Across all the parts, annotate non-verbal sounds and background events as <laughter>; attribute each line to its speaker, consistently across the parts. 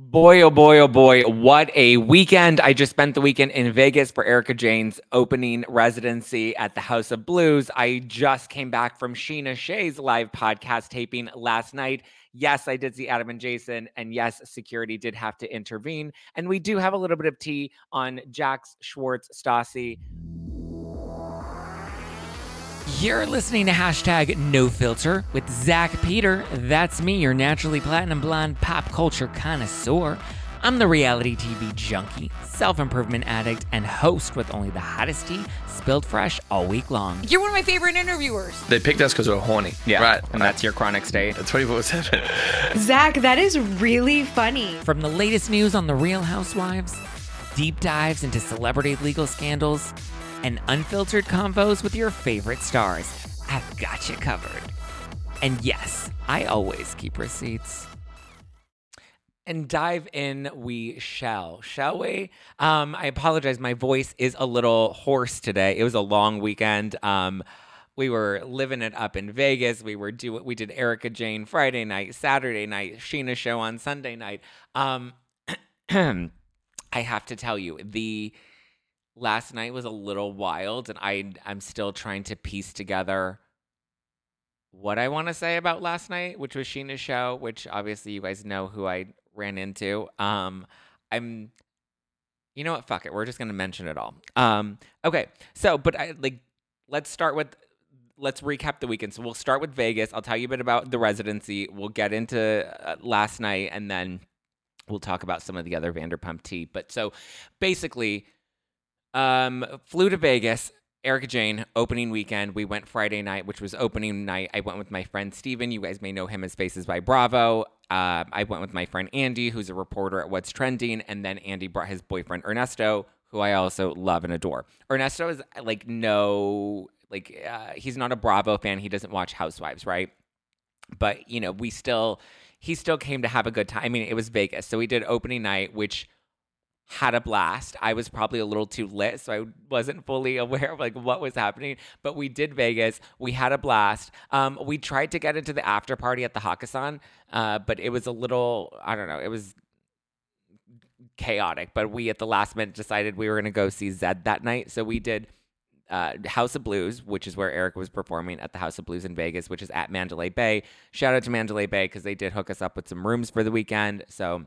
Speaker 1: Boy, oh boy, oh boy, what a weekend. I just spent the weekend in Vegas for Erika Jayne's opening residency at the House of Blues. I just came back from Scheana Shay's live podcast taping last night. Yes, I did see Adam and Jason, and yes, security did have to intervene. And we do have a little bit of tea on Jax Schwartz Stassi. You're listening to hashtag no filter with Zach Peter. That's me, your naturally platinum blonde pop culture connoisseur. I'm the reality TV junkie, self improvement addict, and host with only the hottest tea spilled fresh all week long.
Speaker 2: You're one of my favorite interviewers.
Speaker 3: They picked us because we're horny.
Speaker 1: Yeah.
Speaker 3: Right.
Speaker 1: And that's your chronic state. <laughs>
Speaker 3: 24 7.
Speaker 2: Zach, that is really funny.
Speaker 1: From the latest news on the Real Housewives, deep dives into celebrity legal scandals, and unfiltered convos with your favorite stars, I've got you covered. And yes, I always keep receipts. And dive in we shall, shall we? Um, I apologize, my voice is a little hoarse today. It was a long weekend. Um, we were living it up in Vegas. We were do we did Erika Jayne Friday night, Saturday night, Scheana show on Sunday night. Um, <clears throat> I have to tell you, the last night was a little wild, and I I'm still trying to piece together what I want to say about last night, which was Scheana's show, which obviously you guys know who I ran into. Um, I'm, you know what? Fuck it. We're just gonna mention it all. Um, okay. So, but I like, let's start with. Let's recap the weekend. So we'll start with Vegas. I'll tell you a bit about the residency. We'll get into uh, last night, and then we'll talk about some of the other Vanderpump tea. But so basically, um, flew to Vegas. Erika Jayne opening weekend. We went Friday night, which was opening night. I went with my friend Steven. You guys may know him as Faces by Bravo. Uh, I went with my friend Andy, who's a reporter at What's Trending, and then Andy brought his boyfriend Ernesto, who I also love and adore. Ernesto is like no, like uh, he's not a Bravo fan. He doesn't watch Housewives, right? But you know, we still he still came to have a good time. I mean, it was Vegas, so we did opening night, which had a blast. I was probably a little too lit, so I wasn't fully <laughs> aware of like what was happening. But we did Vegas. We had a blast. Um, we tried to get into the after party at the Hakkasan, uh, but it was a little I don't know. It was chaotic. But we at the last minute decided we were going to go see Zedd that night, so we did. Uh, House of Blues, which is where Eric was performing at the House of Blues in Vegas, which is at Mandalay Bay. Shout out to Mandalay Bay because they did hook us up with some rooms for the weekend. So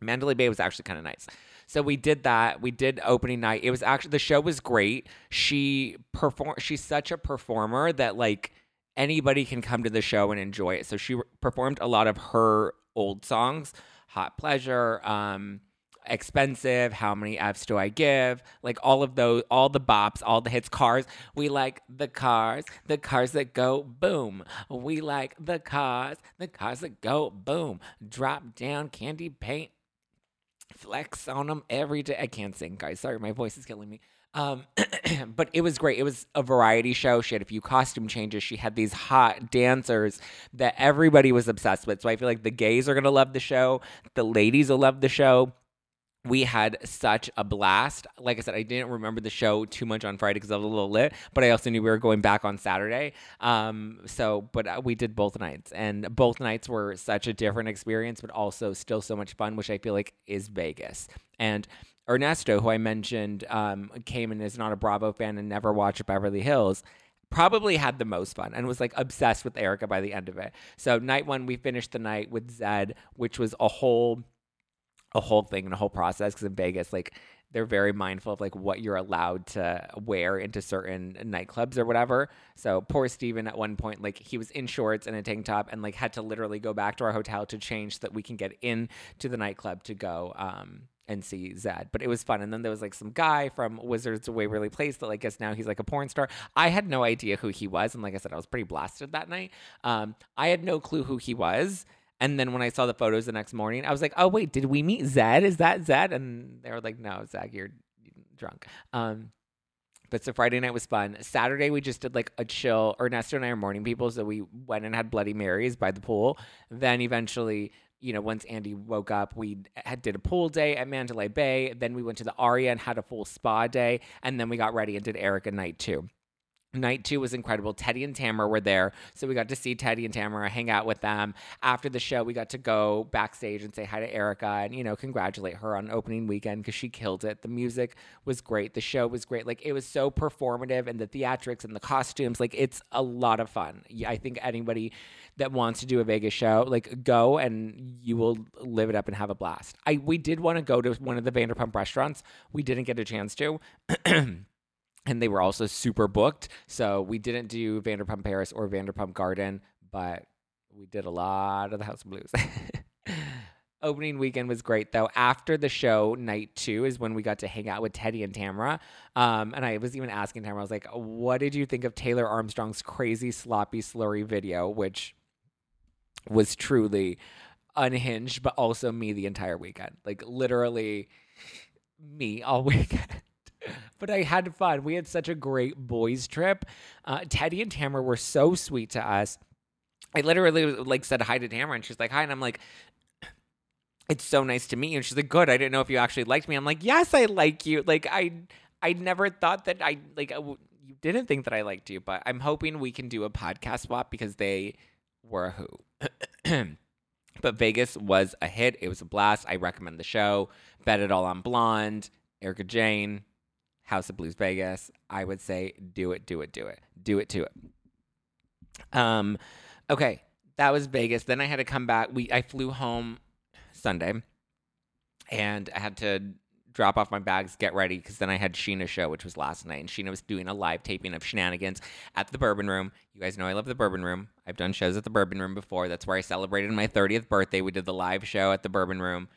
Speaker 1: Mandalay Bay was actually kind of nice. So we did that. We did opening night. It was actually the show was great. She perform. She's such a performer that like anybody can come to the show and enjoy it. So she performed a lot of her old songs, "Hot Pleasure," um, "Expensive," "How Many F's Do I Give," like all of those, all the bops, all the hits. Cars. We like the cars, the cars that go boom. We like the cars, the cars that go boom. Drop down candy paint flex on them every day. I can't sing, guys. Sorry, my voice is killing me. Um, <clears throat> but it was great. It was a variety show. She had a few costume changes. She had these hot dancers that everybody was obsessed with. So I feel like the gays are gonna love the show. The ladies will love the show. We had such a blast. Like I said, I didn't remember the show too much on Friday because I was a little lit, but I also knew we were going back on Saturday. Um, so, but uh, we did both nights, and both nights were such a different experience, but also still so much fun, which I feel like is Vegas. And Ernesto, who I mentioned, um, came and is not a Bravo fan and never watched Beverly Hills probably had the most fun and was like obsessed with Erika by the end of it. So night one, we finished the night with Zedd, which was a whole a whole thing and a whole process because in Vegas, like they're very mindful of like what you're allowed to wear into certain nightclubs or whatever. So poor Steven at one point, like he was in shorts and a tank top and like had to literally go back to our hotel to change so that we can get in to the nightclub to go um and see Zedd. But it was fun. And then there was like some guy from Wizards of Waverly Place that like guess now he's like a porn star. I had no idea who he was. And like I said, I was pretty blasted that night. Um, I had no clue who he was. And then when I saw the photos the next morning, I was like, oh, wait, did we meet Zedd? Is that Zedd? And they were like, no, Zach, you're drunk. Um, but so Friday night was fun. Saturday we just did like a chill. Ernesto and I are morning people, so we went and had Bloody Marys by the pool. Then eventually, you know, once Andy woke up, we had, did a pool day at Mandalay Bay. Then we went to the Aria and had a full spa day, and then we got ready and did Erika night too. Night two was incredible. Teddi and Tamra were there. So we got to see Teddi and Tamra, hang out with them. After the show, we got to go backstage and say hi to Erika and, you know, congratulate her on opening weekend because she killed it. The music was great. The show was great. Like, it was so performative and the theatrics and the costumes. Like, it's a lot of fun. I think anybody that wants to do a Vegas show, like, go and you will live it up and have a blast. I We did want to go to one of the Vanderpump restaurants. We didn't get a chance to. <clears throat> and they were also super booked. So we didn't do Vanderpump Paris or Vanderpump Garden, but we did a lot of the House of Blues. <laughs> Opening weekend was great though. After the show, night two is when we got to hang out with Teddi and Tamra. Um, and I was even asking Tamra, I was like, what did you think of Taylor Armstrong's crazy, sloppy, slurry video, which was truly unhinged, but also me the entire weekend. Like literally me all <laughs> weekend but I had fun. We had such a great boys trip. Uh, Teddi and Tamra were so sweet to us. I literally like said hi to Tamra, and she's like, "Hi," and I'm like, <clears throat> "It's so nice to meet you." And she's like, "Good. I didn't know if you actually liked me." I'm like, "Yes, I like you." Like I, I never thought that I like you didn't think that I liked you, but I'm hoping we can do a podcast swap because they were a who. <clears throat> but Vegas was a hit. It was a blast. I recommend the show. Bet it all on Blonde, Erika Jayne, House of Blues Vegas, I would say do it, do it, do it, do it to it. Um, okay, that was Vegas. Then I had to come back. We I flew home Sunday, and I had to drop off my bags, get ready, because then I had Scheana's show, which was last night, and Scheana was doing a live taping of Shenanigans at the Bourbon Room. You guys know I love the Bourbon Room. I've done shows at the Bourbon Room before. That's where I celebrated my 30th birthday. We did the live show at the Bourbon Room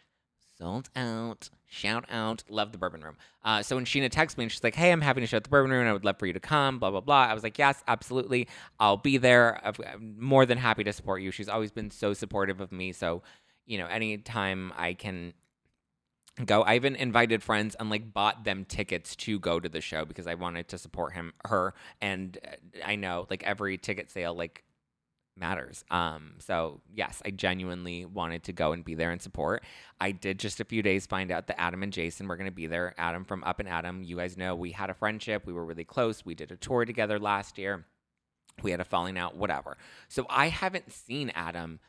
Speaker 1: sold out. Shout out. Love the Bourbon Room. Uh, so when Scheana texts me and she's like, hey, I'm having a show at the Bourbon Room I would love for you to come, blah, blah, blah. I was like, yes, absolutely. I'll be there. I'm more than happy to support you. She's always been so supportive of me. So, you know, anytime I can go, I even invited friends and like bought them tickets to go to the show because I wanted to support him, her. And uh, I know like every ticket sale, like matters. Um, so yes, I genuinely wanted to go and be there and support. I did just a few days find out that Adam and Jason were going to be there. Adam from Up and Adam, you guys know we had a friendship. We were really close. We did a tour together last year. We had a falling out, whatever. So I haven't seen Adam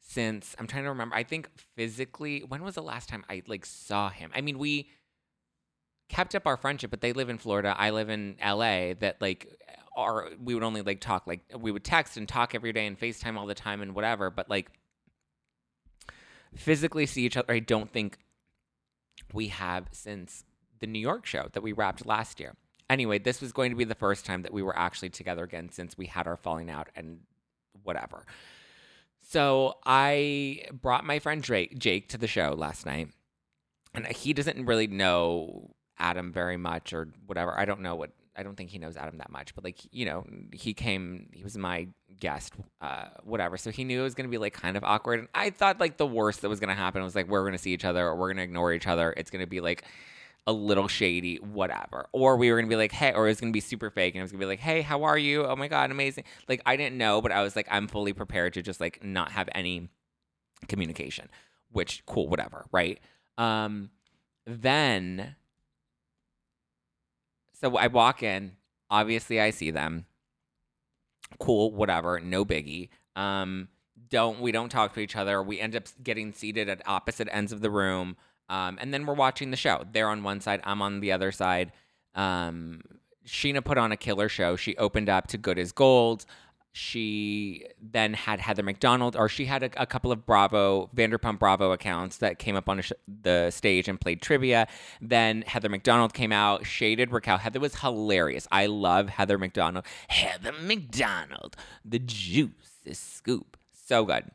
Speaker 1: since I'm trying to remember. I think physically, when was the last time I like saw him? I mean, we kept up our friendship, but they live in Florida. I live in LA. That like our we would only like talk like we would text and talk every day and FaceTime all the time and whatever, but like physically see each other, I don't think we have since the New York show that we wrapped last year. Anyway, this was going to be the first time that we were actually together again since we had our falling out and whatever. So I brought my friend Drake, Jake to the show last night, and he doesn't really know Adam very much or whatever. I don't know what I don't think he knows Adam that much, but like you know, he came, he was my guest, uh, whatever. So he knew it was gonna be like kind of awkward. And I thought like the worst that was gonna happen was like we're gonna see each other or we're gonna ignore each other. It's gonna be like a little shady, whatever. Or we were gonna be like, hey, or it was gonna be super fake, and it was gonna be like, hey, how are you? Oh my god, amazing. Like I didn't know, but I was like, I'm fully prepared to just like not have any communication. Which cool, whatever, right? Um, then so I walk in. Obviously, I see them. Cool, whatever, no biggie. Um, don't we don't talk to each other. We end up getting seated at opposite ends of the room, um, and then we're watching the show. They're on one side, I'm on the other side. Um, Scheana put on a killer show. She opened up to Good as Gold she then had Heather McDonald, or she had a, a, couple of Bravo, Vanderpump Bravo accounts that came up on sh- the stage and played trivia. Then Heather McDonald came out, shaded Raquel. Heather was hilarious. I love Heather McDonald. Heather McDonald, the Juicy Scoop. So good.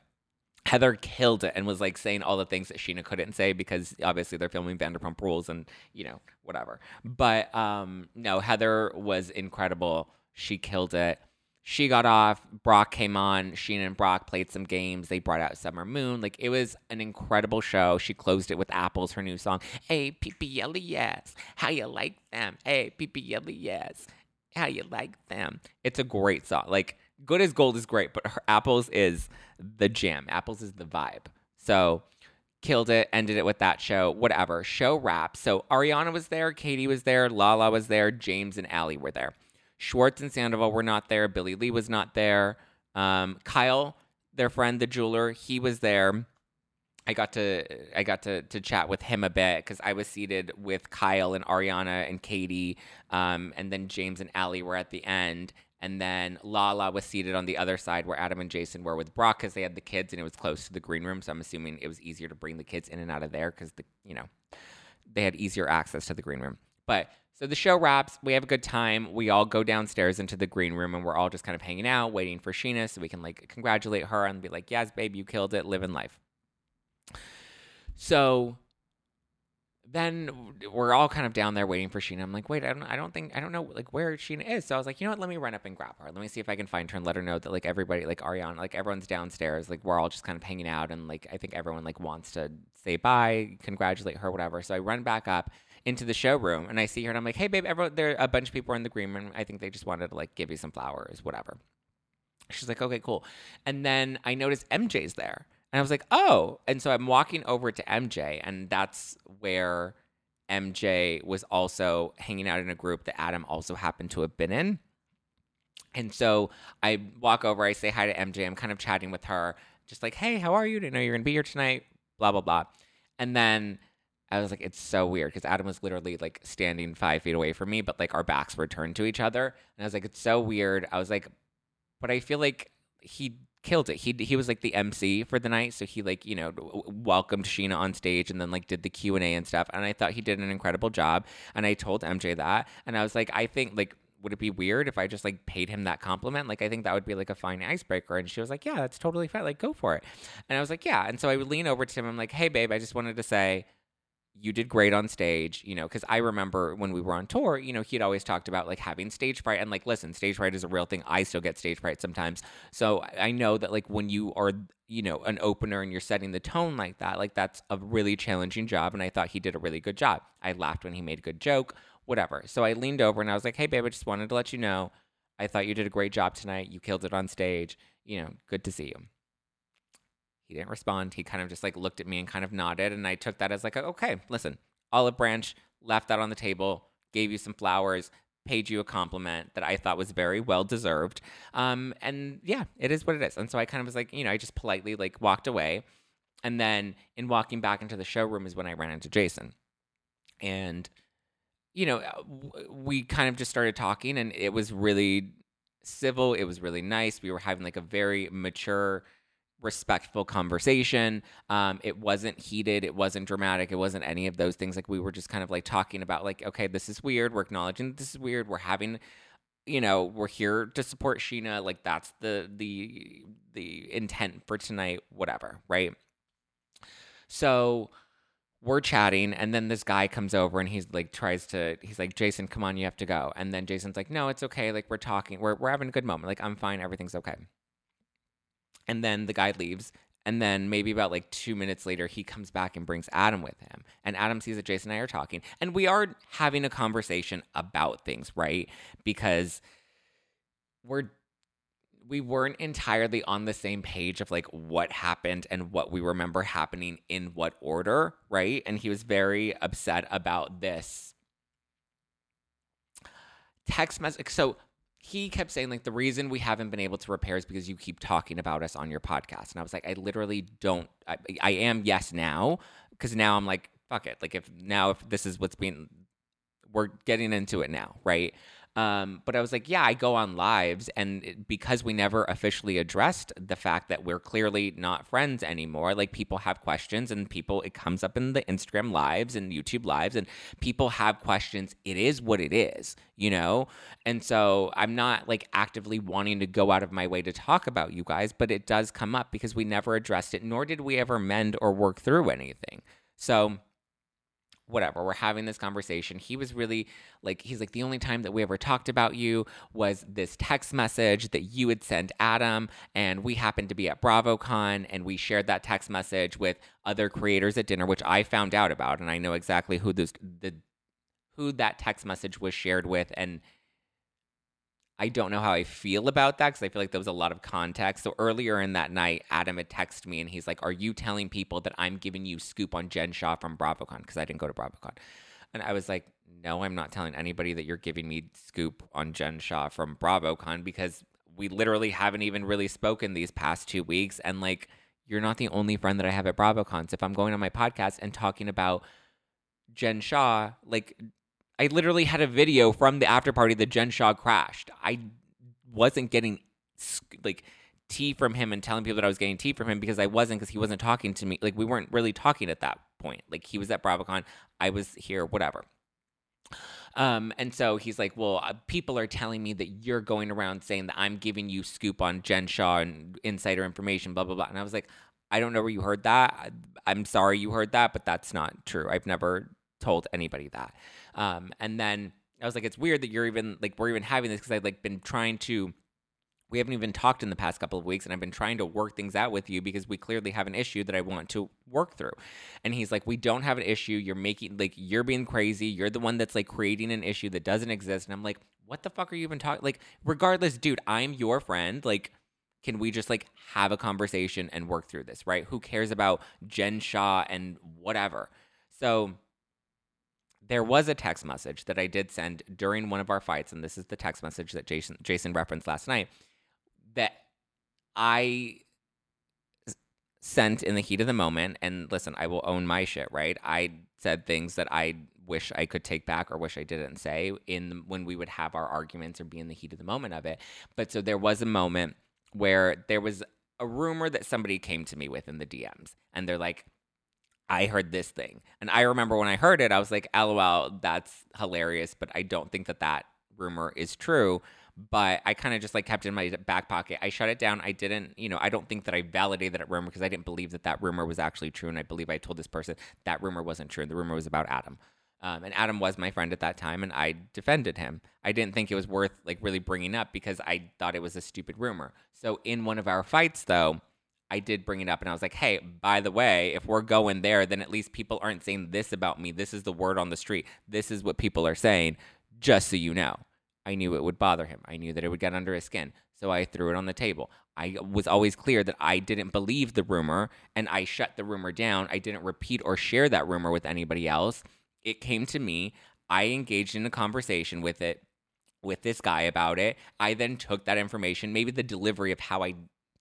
Speaker 1: Heather killed it and was like saying all the things that Scheana couldn't say because obviously they're filming Vanderpump Rules and you know whatever. But um, no, Heather was incredible. She killed it she got off. Brock came on. Scheana and Brock played some games. They brought out Summer Moon. Like it was an incredible show. She closed it with Apples, her new song. Hey, Yelly, yes. How you like them? Hey, Yelly, yes. How you like them? It's a great song. Like Good as Gold is great, but her Apples is the jam. Apples is the vibe. So killed it, ended it with that show, whatever. Show wrap. So Ariana was there, Katie was there, Lala was there, James and Allie were there. Schwartz and Sandoval were not there. Billie Lee was not there. Um, Kyle, their friend, the jeweler, he was there. I got to I got to to chat with him a bit because I was seated with Kyle and Ariana and Katie, um, and then James and Allie were at the end, and then Lala was seated on the other side where Adam and Jason were with Brock because they had the kids and it was close to the green room. So I'm assuming it was easier to bring the kids in and out of there because the you know they had easier access to the green room. But so the show wraps. We have a good time. We all go downstairs into the green room and we're all just kind of hanging out, waiting for Scheana so we can like congratulate her and be like, "Yes, babe, you killed it, living life." So then we're all kind of down there waiting for Scheana. I'm like, wait, I don't, I don't think, I don't know, like where Scheana is. So I was like, you know what? Let me run up and grab her. Let me see if I can find her and let her know that like everybody, like Ariana, like everyone's downstairs. Like we're all just kind of hanging out, and like I think everyone like wants to say bye, congratulate her, whatever. So I run back up into the showroom and I see her, and I'm like, hey, babe, everyone, there are a bunch of people in the green room. I think they just wanted to like give you some flowers, whatever. She's like, okay, cool. And then I notice MJ's there. And I was like, oh. And so I'm walking over to MJ, and that's where MJ was also hanging out in a group that Adam also happened to have been in. And so I walk over, I say hi to MJ. I'm kind of chatting with her, just like, hey, how are you? Didn't know you're going to be here tonight, blah, blah, blah. And then I was like, it's so weird because Adam was literally like standing five feet away from me, but like our backs were turned to each other. And I was like, it's so weird. I was like, but I feel like he killed it. He he was like the MC for the night, so he like you know w- welcomed Scheana on stage and then like did the Q and A and stuff. And I thought he did an incredible job. And I told MJ that, and I was like, I think like would it be weird if I just like paid him that compliment? Like I think that would be like a fine icebreaker. And she was like, Yeah, that's totally fine. Like go for it. And I was like, Yeah. And so I would lean over to him. I'm like, Hey babe, I just wanted to say you did great on stage, you know, because I remember when we were on tour, you know, he'd always talked about like having stage fright. And like, listen, stage fright is a real thing. I still get stage fright sometimes. So I know that like when you are, you know, an opener and you're setting the tone like that, like that's a really challenging job. And I thought he did a really good job. I laughed when he made a good joke, whatever. So I leaned over and I was like, hey, babe, I just wanted to let you know I thought you did a great job tonight. You killed it on stage. You know, good to see you. He didn't respond. He kind of just like looked at me and kind of nodded. And I took that as like, okay, listen, olive branch, left that on the table, gave you some flowers, paid you a compliment that I thought was very well deserved. Um, and yeah, it is what it is. And so I kind of was like, you know, I just politely like walked away. And then in walking back into the showroom is when I ran into Jason. And, you know, we kind of just started talking and it was really civil. It was really nice. We were having like a very mature, respectful conversation. Um, it wasn't heated. It wasn't dramatic. It wasn't any of those things. Like we were just kind of like talking about like, okay, this is weird. We're acknowledging this is weird. We're having, you know, we're here to support Scheana. Like that's the the the intent for tonight. Whatever, right? So we're chatting and then this guy comes over and he's like tries to he's like jason come on you have to go and then jason's like no it's okay like we're talking we're, we're having a good moment like i'm fine everything's okay and then the guy leaves and then maybe about like two minutes later he comes back and brings adam with him and adam sees that jason and i are talking and we are having a conversation about things right because we're we weren't entirely on the same page of like what happened and what we remember happening in what order, right? And he was very upset about this text message. So he kept saying like the reason we haven't been able to repair is because you keep talking about us on your podcast. And I was like, I literally don't. I, I am yes now because now I'm like fuck it. Like if now if this is what's being, we're getting into it now, right? Um, but I was like, yeah, I go on lives, and because we never officially addressed the fact that we're clearly not friends anymore, like people have questions, and people it comes up in the Instagram lives and YouTube lives, and people have questions. It is what it is, you know. And so I'm not like actively wanting to go out of my way to talk about you guys, but it does come up because we never addressed it, nor did we ever mend or work through anything. So whatever we're having this conversation. He was really like he's like the only time that we ever talked about you was this text message that you had sent adam and we happened to be at bravocon and we shared that text message with other creators at dinner which i found out about and i know exactly who those the who that text message was shared with and I don't know how I feel about that because I feel like there was a lot of context. So earlier in that night, Adam had texted me and he's like, Are you telling people that I'm giving you scoop on Jen Shah from BravoCon? Because I didn't go to BravoCon. And I was like, no, I'm not telling anybody that you're giving me scoop on Jen Shah from BravoCon because we literally haven't even really spoken these past two weeks. And like, you're not the only friend that I have at BravoCon. So if I'm going on my podcast and talking about Jen Shah, like, I literally had a video from the after party that Jen Shah crashed. I wasn't getting like tea from him and telling people that I was getting tea from him because I wasn't because he wasn't talking to me. Like we weren't really talking at that point. Like he was at BravoCon, I was here, whatever. Um, and so he's like, well, uh, people are telling me that you're going around saying that I'm giving you scoop on Jen Shah and insider information, blah blah blah. And I was like, I don't know where you heard that. I'm sorry you heard that, but that's not true. I've never told anybody that. Um, and then I was like, it's weird that you're even like we're even having this because I'd like been trying to we haven't even talked in the past couple of weeks and I've been trying to work things out with you because we clearly have an issue that I want to work through. And he's like, "We don't have an issue. You're making like you're being crazy. You're the one that's like creating an issue that doesn't exist." And I'm like, "What the fuck are you even talking like regardless, dude, I'm your friend. Like can we just like have a conversation and work through this, right? Who cares about Jen Shah and whatever?" So there was a text message that I did send during one of our fights, and this is the text message that Jason Jason referenced last night that I sent in the heat of the moment. And listen, I will own my shit, right? I said things that I wish I could take back or wish I didn't say in when we would have our arguments or be in the heat of the moment of it. But so there was a moment where there was a rumor that somebody came to me with in the DMs and they're like, I heard this thing. And I remember when I heard it, I was like, LOL, that's hilarious, but I don't think that that rumor is true but I kind of just like kept it in my back pocket. I shut it down. I didn't, you know, I don't think that I validated that rumor because I didn't believe that that rumor was actually true. And I believe I told this person that rumor wasn't true. And the rumor was about Adam. Um, and Adam was my friend at that time, and I defended him. I didn't think it was worth like really bringing up because I thought it was a stupid rumor. So in one of our fights, though, I did bring it up, and I was like, "Hey, by the way, if we're going there, then at least people aren't saying this about me. This is the word on the street. This is what people are saying. Just so you know." I knew it would bother him. I knew that it would get under his skin. So I threw it on the table. I was always clear that I didn't believe the rumor and I shut the rumor down. I didn't repeat or share that rumor with anybody else. It came to me. I engaged in a conversation with it, with this guy about it. I then took that information, maybe the delivery of how I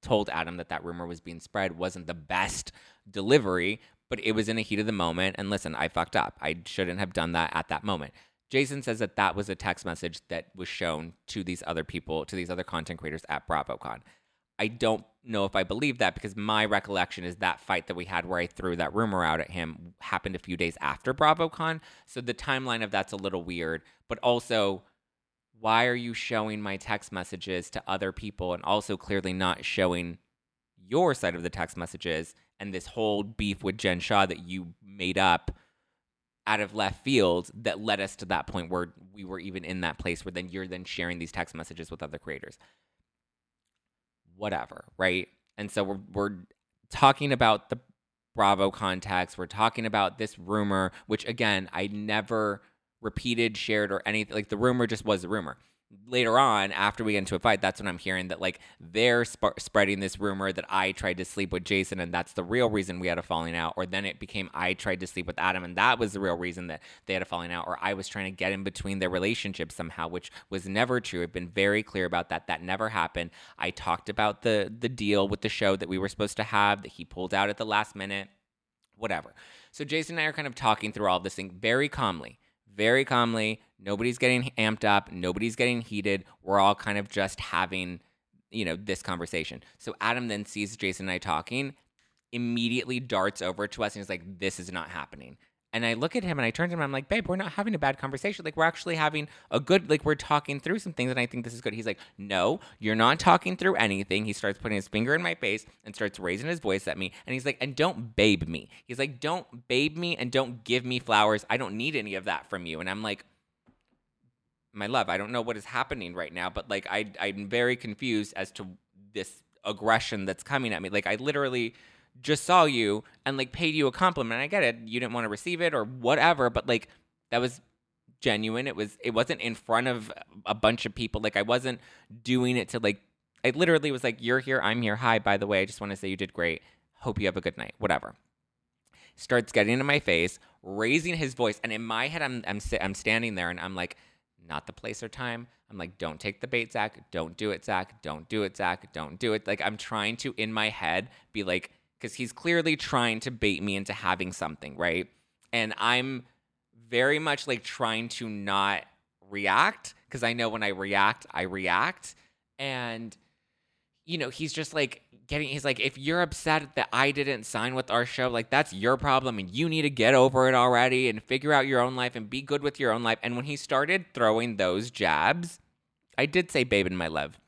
Speaker 1: told Adam that that rumor was being spread wasn't the best delivery, but it was in the heat of the moment. And listen, I fucked up. I shouldn't have done that at that moment. Jason says that that was a text message that was shown to these other people, to these other content creators at BravoCon. I don't know if I believe that because my recollection is that fight that we had where I threw that rumor out at him happened a few days after BravoCon. So the timeline of that's a little weird. But also, why are you showing my text messages to other people and also clearly not showing your side of the text messages and this whole beef with Jen Shah that you made up out of left field that led us to that point where we were even in that place where then you're then sharing these text messages with other creators. Whatever, right? And so we're we're talking about the Bravo context. We're talking about this rumor, which again, I never repeated, shared, or anything. Like the rumor just was a rumor. Later on after we get into a fight that's when i'm hearing that like they're sp- spreading this rumor that i tried to sleep with jason and that's the real reason we had a falling out or then it became i tried to sleep with adam and that was the real reason that they had a falling out or i was trying to get in between their relationship somehow which was never true. I've been very clear about that. That never happened. I talked about the the deal with the show that we were supposed to have that he pulled out at the last minute whatever. So jason and i are kind of talking through all this thing very calmly very calmly. Nobody's getting amped up. Nobody's getting heated. We're all kind of just having, you know, this conversation. So Adam then sees Jason and I talking, immediately darts over to us and he's like, this is not happening. And I look at him and I turn to him and I'm like, babe, we're not having a bad conversation. Like, we're actually having a good, like, we're talking through some things and I think this is good. He's like, no, you're not talking through anything. He starts putting his finger in my face and starts raising his voice at me. And he's like, and don't babe me. He's like, don't babe me and don't give me flowers. I don't need any of that from you. And I'm like, my love, I don't know what is happening right now, but like, I, I'm very confused as to this aggression that's coming at me. Like, I literally just saw you and like paid you a compliment. I get it. You didn't want to receive it or whatever, but like that was genuine. It was it wasn't in front of a bunch of people. Like I wasn't doing it to like I literally was like, You're here, I'm here. Hi, by the way, I just want to say you did great. Hope you have a good night. Whatever. starts getting into my face, raising his voice, and in my head, I'm I'm I'm standing there, and I'm like, not the place or time. I'm like, don't take the bait, Zach. Don't do it, Zach. Don't do it, Zach. Don't do it. Like I'm trying to in my head be like, because he's clearly trying to bait me into having something, right? And I'm very much like trying to not react because I know when I react, I react. And, you know, he's just like getting, he's like, if you're upset that I didn't sign with our show, like that's your problem and you need to get over it already and figure out your own life and be good with your own life. And when he started throwing those jabs, I did say babe in my love.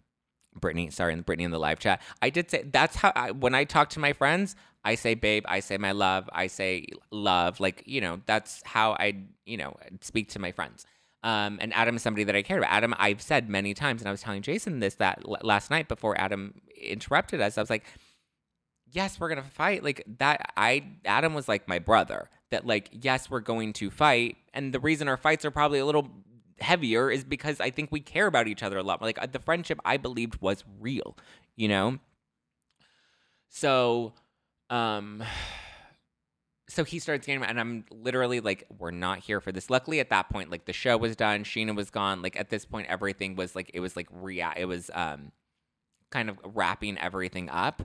Speaker 1: Brittany, sorry, and Brittany in the live chat. I did say that's how I, when I talk to my friends, I say babe, I say my love, I say love. Like you know, that's how I you know speak to my friends. Um, and Adam is somebody that I care about. Adam, I've said many times, and I was telling Jason this that l- last night before Adam interrupted us. I was like, yes, we're gonna fight. Like that. I Adam was like my brother. That like yes, we're going to fight, and the reason our fights are probably a little heavier is because I think we care about each other a lot. Like uh, the friendship I believed was real, you know? So, um, <sighs> so he starts getting, and I'm literally like, we're not here for this. Luckily, at that point, like the show was done, Scheana was gone. Like at this point, everything was like, it was like rea- it was um, kind of wrapping everything up.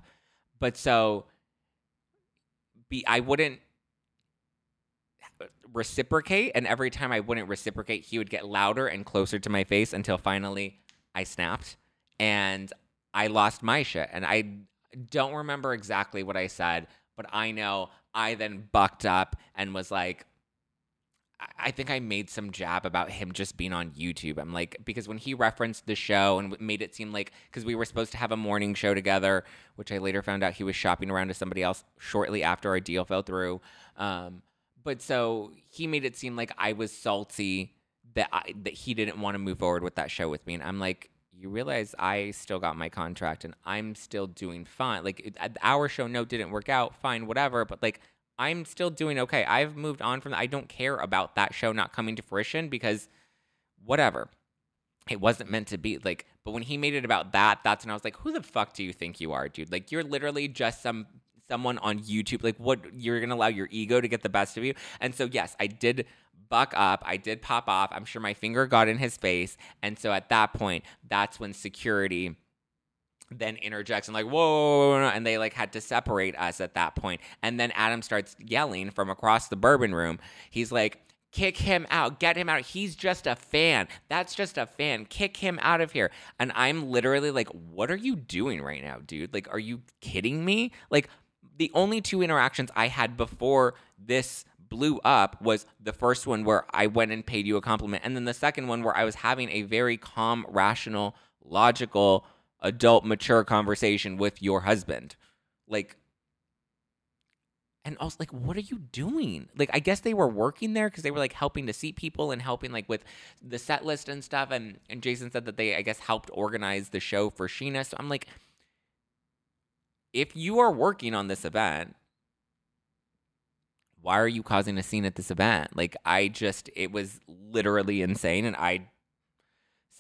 Speaker 1: But so, be I wouldn't reciprocate and every time i wouldn't reciprocate he would get louder and closer to my face until finally i snapped and i lost my shit and i don't remember exactly what i said but i know i then bucked up and was like I- think I made some jab about him just being on YouTube. I'm like, because when he referenced the show and made it seem like, because we were supposed to have a morning show together, which I later found out he was shopping around to somebody else shortly after our deal fell through. Um, but so he made it seem like I was salty that I, that he didn't want to move forward with that show with me, and I'm like, you realize I still got my contract and I'm still doing fine. Like our show, no, didn't work out, fine, whatever. But like I'm still doing okay. I've moved on from that. I don't care about that show not coming to fruition because whatever. It wasn't meant to be like, but when he made it about that, that's when I was like, who the fuck do you think you are, dude? Like you're literally just some someone on YouTube. Like what you're gonna allow your ego to get the best of you. And so yes, I did buck up. I did pop off. I'm sure my finger got in his face. And so at that point, that's when security then interjects and like whoa, and they like had to separate us at that point and then adam starts yelling from across the bourbon room he's like kick him out get him out he's just a fan that's just a fan kick him out of here and i'm literally like what are you doing right now dude like are you kidding me like the only two interactions i had before this blew up was the first one where i went and paid you a compliment and then the second one where i was having a very calm rational logical adult mature conversation with your husband. Like and also like what are you doing? Like i guess they were working there because they were like helping to seat people and helping like with the set list and stuff and and jason said that they i guess helped organize the show for scheana. So i'm like if you are working on this event why are you causing a scene at this event like i just it was literally insane and i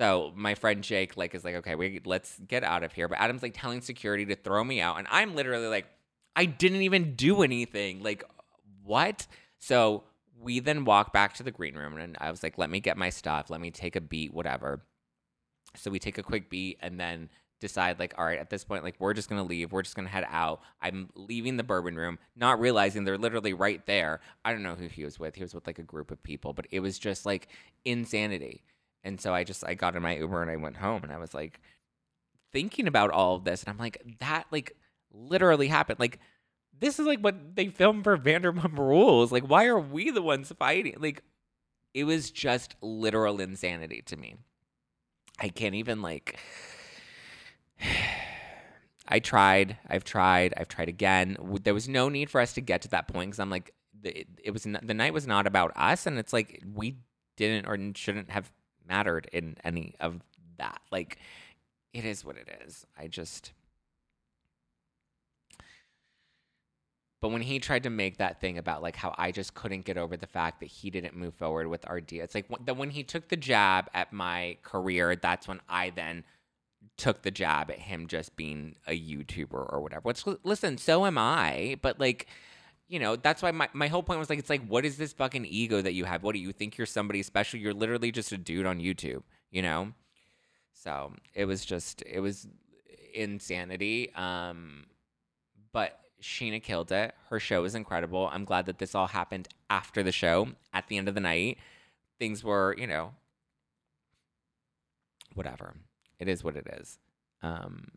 Speaker 1: so my friend Jake like is like, okay, we let's get out of here. But Adam's like telling security to throw me out, and I'm literally like, I didn't even do anything. Like, what? So we then walk back to the green room, and I was like, let me get my stuff, let me take a beat, whatever. So we take a quick beat, and then decide like, all right, at this point, like we're just gonna leave. We're just gonna head out. I'm leaving the bourbon room, not realizing they're literally right there. I don't know who he was with. He was with like a group of people, but it was just like insanity. And so I just I got in my Uber and I went home and I was like thinking about all of this and I'm like that like literally happened. Like this is like what they filmed for Vanderpump Rules. Like why are we the ones fighting? Like it was just literal insanity to me. I can't even like <sighs> I tried, I've tried, I've tried again. There was no need for us to get to that point because I'm like, it, it was n- the night was not about us, and it's like we didn't or shouldn't have mattered in any of that. Like, it is what it is. I just. But when he tried to make that thing about like how I just couldn't get over the fact that he didn't move forward with our deal, it's like that when he took the jab at my career, that's when I then took the jab at him just being a YouTuber or whatever. Which listen, so am I, but like you know, that's why my, my whole point was like, it's like, what is this fucking ego that you have? What do you think you're somebody special? You're literally just a dude on YouTube, you know? So it was just, it was insanity. Um, but Scheana killed it. Her show was incredible. I'm glad that this all happened after the show. At the end of the night, things were, you know, whatever. It is what it is. Um,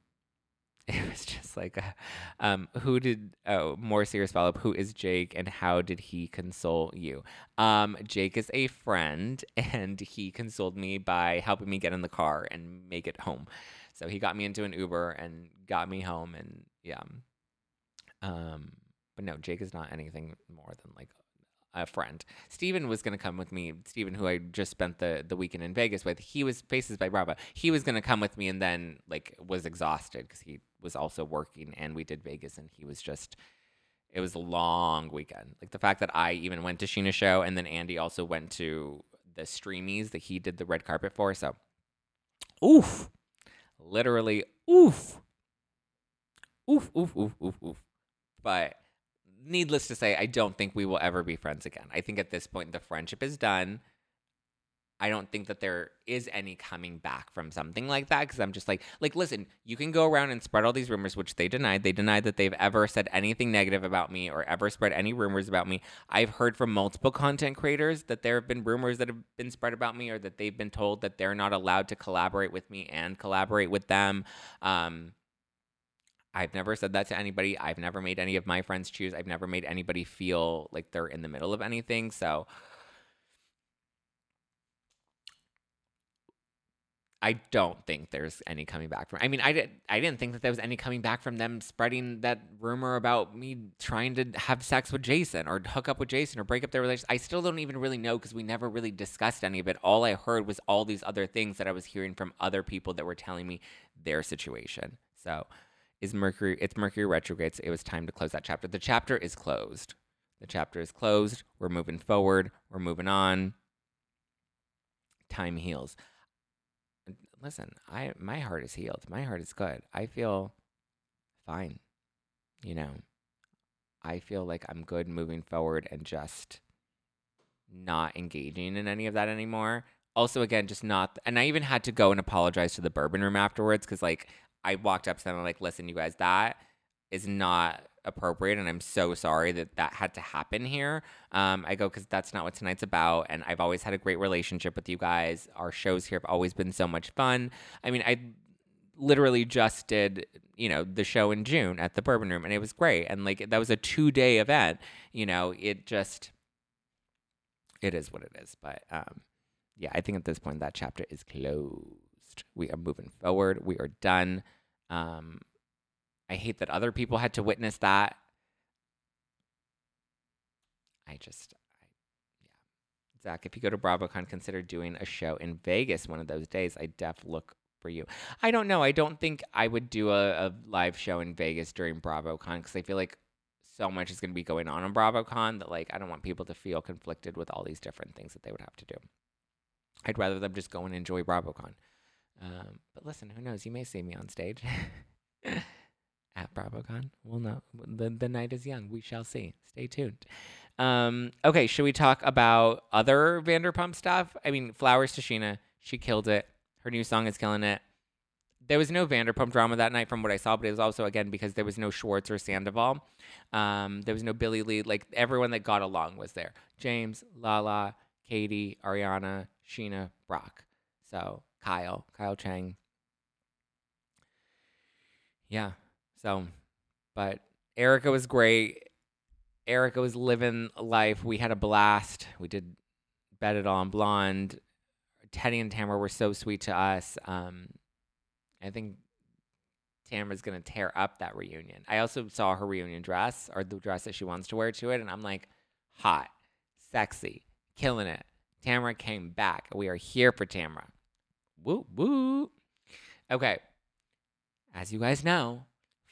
Speaker 1: <laughs> it was just like, uh, um, who did? Oh, more serious follow up. Who is Jake, and how did he console you? Um, Jake is a friend, <laughs> and he consoled me by helping me get in the car and make it home. So he got me into an Uber and got me home, and yeah. Um, but no, Jake is not anything more than like a friend. Steven was going to come with me. Steven, who I just spent the, the weekend in Vegas with, he was Faces by Bravo. He was going to come with me and then like was exhausted because he was also working and we did Vegas and he was just, it was a long weekend. Like the fact that I even went to Scheana's show and then Andy also went to the Streamies that he did the red carpet for. So, oof, literally, oof, oof, oof, oof, oof, oof. But needless to say, I don't think we will ever be friends again. I think at this point the friendship is done. I don't think that there is any coming back from something like that because I'm just like, like, listen, you can go around and spread all these rumors, which they denied. They denied that they've ever said anything negative about me or ever spread any rumors about me. I've heard from multiple content creators that there have been rumors that have been spread about me or that they've been told that they're not allowed to collaborate with me and collaborate with them. Um, I've never said that to anybody. I've never made any of my friends choose. I've never made anybody feel like they're in the middle of anything. So I don't think there's any coming back from. I mean, I did. I didn't think that there was any coming back from them spreading that rumor about me trying to have sex with Jason or hook up with Jason or break up their relationship. I still don't even really know because we never really discussed any of it. All I heard was all these other things that I was hearing from other people that were telling me their situation. So, is Mercury? It's Mercury retrograde. So it was time to close that chapter. The chapter is closed. The chapter is closed. We're moving forward. We're moving on. Time heals listen, I my heart is healed. My heart is good. I feel fine. You know, I feel like I'm good moving forward and just not engaging in any of that anymore. Also, again, just not. And I even had to go and apologize to the bourbon room afterwards because, like, I walked up to them and like, listen, you guys, that is not appropriate and i'm so sorry that that had to happen here. Um, i go because that's not what tonight's about and i've always had a great relationship with you guys. Our shows here have always been so much fun i mean i literally just did you know the show in june at the bourbon room and it was great and like that was a two day event you know it just it is what it is but um yeah i think at this point that chapter is closed we are moving forward we are done um I hate that other people had to witness that. I just, I, yeah. Zach, if you go to BravoCon, consider doing a show in Vegas one of those days. I def look for you. I don't know. I don't think I would do a, a live show in Vegas during BravoCon because I feel like so much is going to be going on on BravoCon that like I don't want people to feel conflicted with all these different things that they would have to do. I'd rather them just go and enjoy BravoCon. Um, but listen, who knows? You may see me on stage. <laughs> at BravoCon. We'll know. The, the night is young. We shall see. Stay tuned. Um, okay, should we talk about other Vanderpump stuff? I mean, Flowers to Scheana. She killed it. Her new song is killing it. There was no Vanderpump drama that night from what I saw, but it was also, again, because there was no Schwartz or Sandoval. Um, there was no Billie Lee. Like, everyone that got along was there. James, Lala, Katie, Ariana, Scheana, Brock. So, Kyle, Kyle Chan. Yeah, so, but Erika was great. Erika was living life. We had a blast. We did Bet It all On Blonde. Teddi and Tamra were so sweet to us. Um, I think Tamra's gonna tear up that reunion. I also saw her reunion dress or the dress that she wants to wear to it, and I'm like, hot, sexy, killing it. Tamra came back. We are here for Tamra. Woo woo. Okay. As you guys know,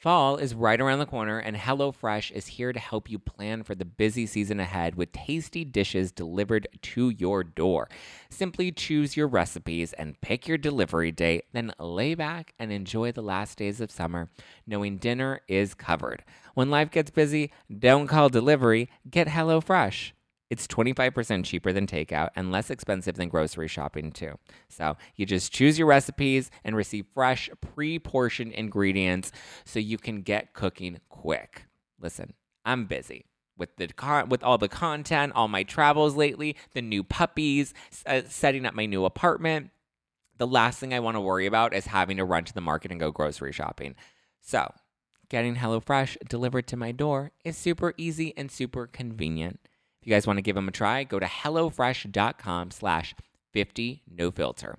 Speaker 1: Fall is right around the corner, and HelloFresh is here to help you plan for the busy season ahead with tasty dishes delivered to your door. Simply choose your recipes and pick your delivery date, then lay back and enjoy the last days of summer, knowing dinner is covered. When life gets busy, don't call delivery, get HelloFresh. It's 25% cheaper than takeout and less expensive than grocery shopping, too. So you just choose your recipes and receive fresh, pre portioned ingredients so you can get cooking quick. Listen, I'm busy. With the con- with all the content, all my travels lately, the new puppies, uh, setting up my new apartment, the last thing I want to worry about is having to run to the market and go grocery shopping. So, getting HelloFresh delivered to my door is super easy and super convenient. If you guys want to give them a try, go to HelloFresh.com slash 50 no filter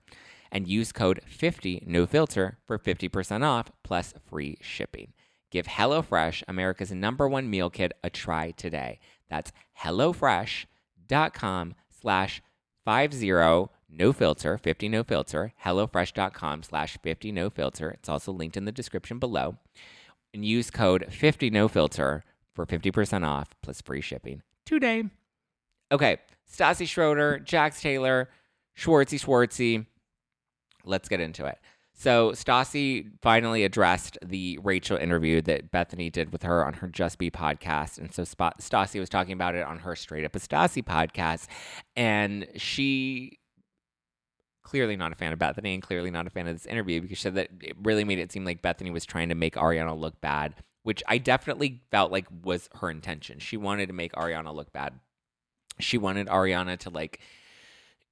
Speaker 1: and use code 50 no filter for 50% off plus free shipping. Give HelloFresh, America's number one meal kit, a try today. That's HelloFresh.com slash 50 no filter, 50 no filter, HelloFresh.com slash 50 no filter. It's also linked in the description below. And use code 50 no filter for 50% off plus free shipping today. Okay, Stassi Schroeder, Jax Taylor, Schwartzy Schwartzy. Let's get into it. So Stassi finally addressed the Rachel interview that Bethenny did with her on her Just B podcast, and so Stassi was talking about it on her Straight Up a Stassi podcast, and she clearly not a fan of Bethenny and clearly not a fan of this interview because she said that it really made it seem like Bethenny was trying to make Ariana look bad which I definitely felt like was her intention. She wanted to make Ariana look bad. She wanted Ariana to like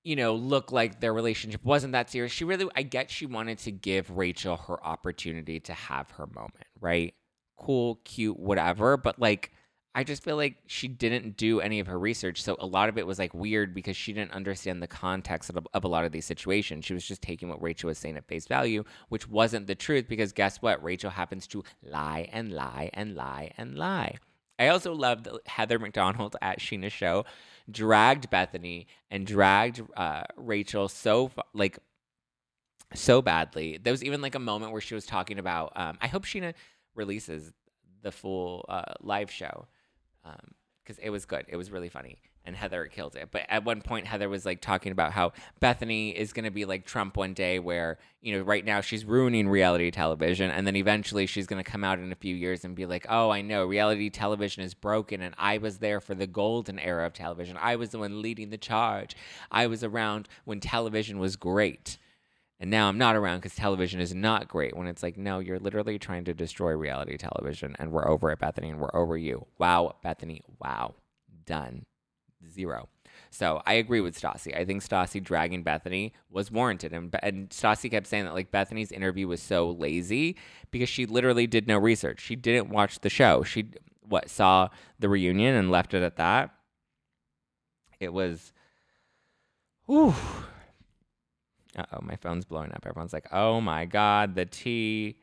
Speaker 1: you know, look like their relationship wasn't that serious. She really I get she wanted to give Rachel her opportunity to have her moment, right? Cool, cute, whatever, but like I just feel like she didn't do any of her research. So a lot of it was like weird because she didn't understand the context of, of, a lot of these situations. She was just taking what Rachel was saying at face value, which wasn't the truth because guess what? Rachel happens to lie and lie and lie and lie. I also loved Heather McDonald at Scheana's show dragged Bethenny and dragged uh, Rachel so like so badly. There was even like a moment where she was talking about. Um, I hope Scheana releases the full uh, live show because um, it was good. It was really funny. And Heather killed it. But at one point, Heather was like talking about how Bethenny is going to be like Trump one day, where, you know, right now she's ruining reality television. And then eventually she's going to come out in a few years and be like, oh, I know reality television is broken. And I was there for the golden era of television. I was the one leading the charge. I was around when television was great. And now I'm not around because television is not great. When it's like, no, you're literally trying to destroy reality television, and we're over at Bethenny, and we're over you. Wow, Bethenny. Wow, done. Zero. So I agree with Stassi. I think Stassi dragging Bethenny was warranted, and and Stassi kept saying that like Bethenny's interview was so lazy because she literally did no research. She didn't watch the show. She what saw the reunion and left it at that. It was, uh oh, my phone's blowing up. Everyone's like, oh my God, the T,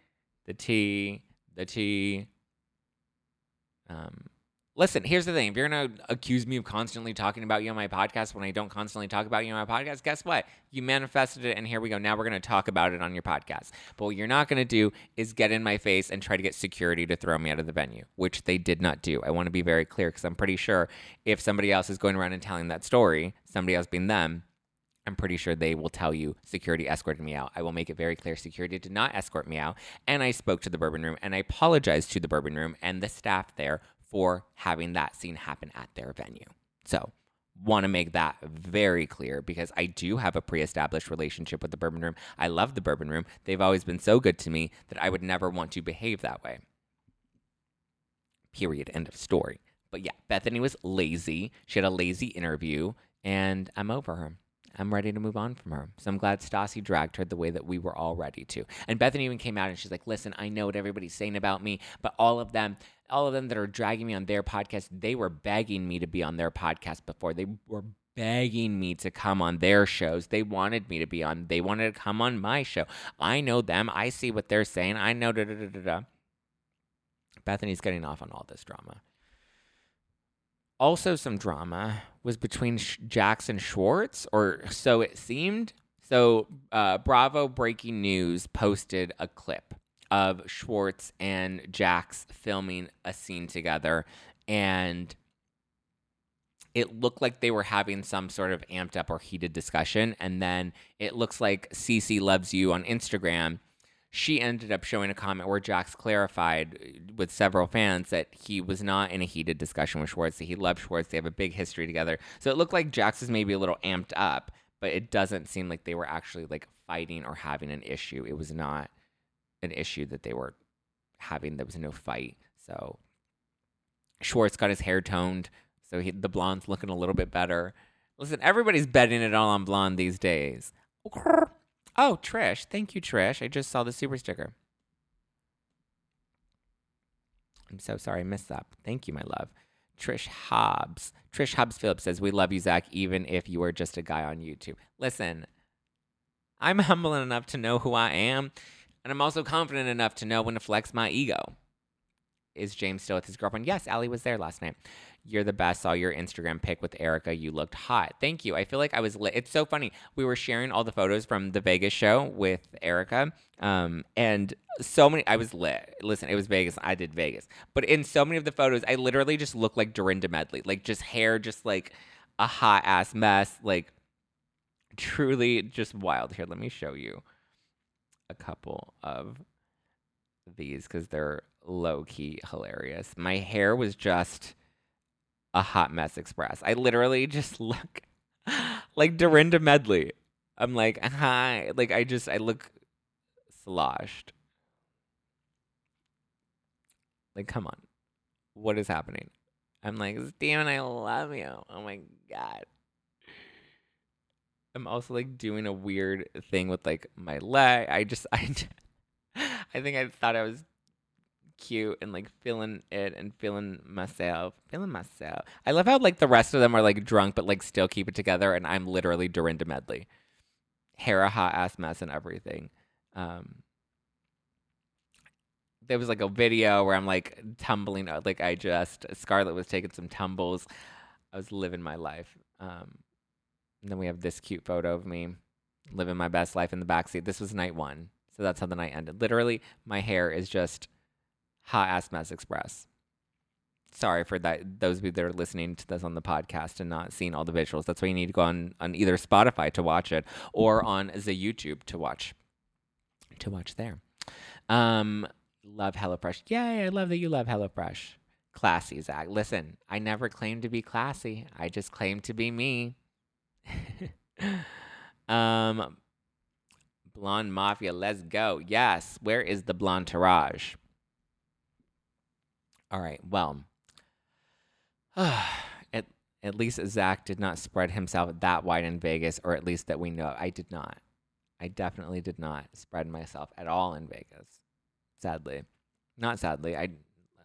Speaker 1: the T, the T. Um, listen, here's the thing. If you're going to accuse me of constantly talking about you on my podcast when I don't constantly talk about you on my podcast, guess what? You manifested it, and here we go. Now we're going to talk about it on your podcast. But what you're not going to do is get in my face and try to get security to throw me out of the venue, which they did not do. I want to be very clear because I'm pretty sure if somebody else is going around and telling that story, somebody else being them, I'm pretty sure they will tell you security escorted me out. I will make it very clear security did not escort me out. And I spoke to the Bourbon Room and I apologized to the Bourbon Room and the staff there for having that scene happen at their venue. So, want to make that very clear because I do have a pre established relationship with the Bourbon Room. I love the Bourbon Room. They've always been so good to me that I would never want to behave that way. Period. End of story. But yeah, Bethenny was lazy. She had a lazy interview, and I'm over her. I'm ready to move on from her. So I'm glad Stassi dragged her the way that we were all ready to. And Bethenny even came out and she's like, listen, I know what everybody's saying about me, but all of them, all of them that are dragging me on their podcast, they were begging me to be on their podcast before. They were begging me to come on their shows. They wanted me to be on, they wanted to come on my show. I know them. I see what they're saying. I know da da da da da. Bethenny's getting off on all this drama. Also, some drama was between Jax and Schwartz, or so it seemed. So, uh, Bravo Breaking News posted a clip of Schwartz and Jax filming a scene together, and it looked like they were having some sort of amped up or heated discussion. And then it looks like Cece loves you on Instagram. She ended up showing a comment where Jax clarified uh, with several fans that he was not in a heated discussion with Schwartz, that he loved Schwartz. They have a big history together. So it looked like Jax is maybe a little amped up, but it doesn't seem like they were actually like fighting or having an issue. It was not an issue that they were having. There was no fight. So Schwartz got his hair toned, so he, the blonde's looking a little bit better. Listen, everybody's betting it all on blonde these days. Oh, Trish. Thank you, Trish. I just saw the super sticker. I'm so sorry I missed that. Thank you, my love. Trish Hobbs. Trish Hobbs Phillips says, We love you, Zack, even if you are just a guy on YouTube. Listen, I'm <laughs> humble enough to know who I am, and I'm also confident enough to know when to flex my ego. Is James still with his girlfriend? Yes, Allie was there last night. You're the best. Saw your Instagram pic with Erika. You looked hot. Thank you. I feel like I was lit. It's so funny. We were sharing all the photos from the Vegas show with Erika. Um, and so many, I was lit. Listen, it was Vegas. I did Vegas. But in so many of the photos, I literally just looked like Dorinda Medley. Like just hair, just like a hot ass mess. Like truly just wild. Here, let me show you a couple of these because they're low key hilarious. My hair was just a hot mess express. I literally just <laughs> look like Dorinda Medley. I'm like, hi. Like, I just, I look sloshed. Like, come on. What is happening? I'm like, Steven, I love you. Oh my God. I'm also like doing a weird thing with like my leg. I just, <laughs> I, I think I thought I was cute and like feeling it and feeling myself, feeling myself. I love how like the rest of them are like drunk but like still keep it together, and I'm literally Dorinda Medley, hair a hot ass mess and everything. Um, there was like a video where I'm like tumbling, uh, like I just Scarlett was taking some tumbles. I was living my life. Um, and then we have this cute photo of me living my best life in the backseat. This was night one. So that's how the night ended. Literally, my hair is just hot ass mess express. Sorry for that. Those of you that are listening to this on the podcast and not seeing all the visuals. That's why you need to go on, on either Spotify to watch it or on the YouTube to watch to watch there. Um, love HelloFresh. Yay! I love that you love HelloFresh. Classy, Zack. Listen, I never claimed to be classy. I just claimed to be me. <laughs> um, Blonde Mafia, let's go. Yes, where is the Blonde Taraj? All right, well, <sighs> at, at least Zack did not spread himself that wide in Vegas, or at least that we know. I did not. I definitely did not spread myself at all in Vegas. Sadly. Not sadly. I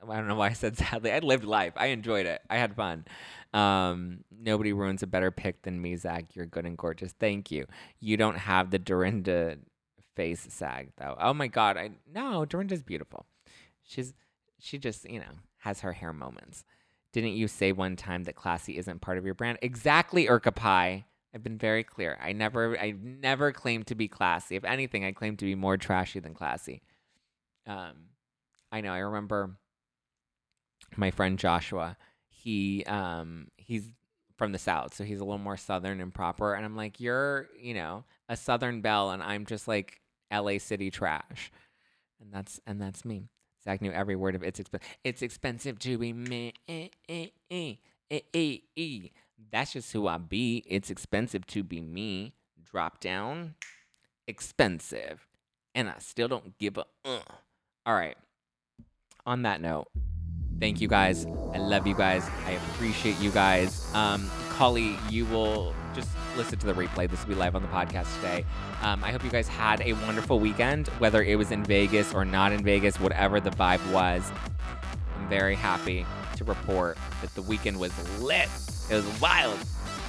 Speaker 1: I don't know why I said <laughs> sadly. I lived life. I enjoyed it. I had fun. Um, nobody ruins a better pick than me, Zack. You're good and gorgeous. Thank you. You don't have the Dorinda face sag though. Oh my god. I no, Dorinda's beautiful. She's she just, you know, has her hair moments. Didn't you say one time that classy isn't part of your brand? Exactly, Urka Pie. I've been very clear. I never I never claimed to be classy. If anything, I claim to be more trashy than classy. Um I know, I remember my friend Joshua, he um he's from the south, so he's a little more southern and proper and I'm like, "You're, you know, a southern belle and I'm just like LA city trash." And that's and that's me. Zack knew every word of it's expensive. It's expensive to be me. Eh, eh, eh, eh, eh, eh. That's just who I be. It's expensive to be me. Drop down. Expensive. And I still don't give a uh. All right. On that note, thank you guys. I love you guys. I appreciate you guys. Um, Collie, you will just listen to the replay. This will be live on the podcast today. Um, I hope you guys had a wonderful weekend, whether it was in Vegas or not in Vegas, whatever the vibe was. I'm very happy to report that the weekend was lit. It was wild.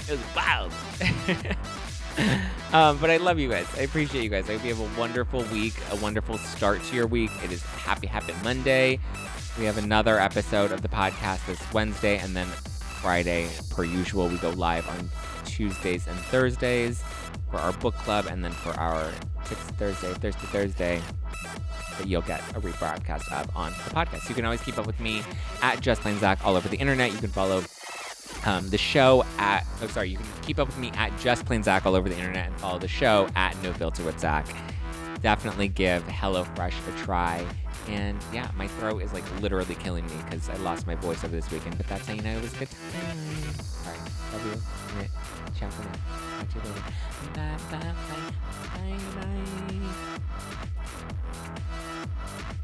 Speaker 1: It was wild. <laughs> um, but I love you guys. I appreciate you guys. I hope you have a wonderful week, a wonderful start to your week. It is Happy Happy Monday. We have another episode of the podcast this Wednesday, and then Friday, per usual, we go live on Tuesdays and Thursdays for our book club, and then for our Tips Thursday, Thursday, Thursday, that you'll get a rebroadcast of on the podcast. You can always keep up with me at Just Plain Zack all over the internet. You can follow um, the show at oh sorry you can keep up with me at just plain zack all over the internet and follow the show at no filter with zack. Definitely give HelloFresh a try. And yeah my throat is like literally killing me because i lost my voice over this weekend but that's how you know it was a good time. All right love you all right ciao for now talk to you later bye bye bye bye bye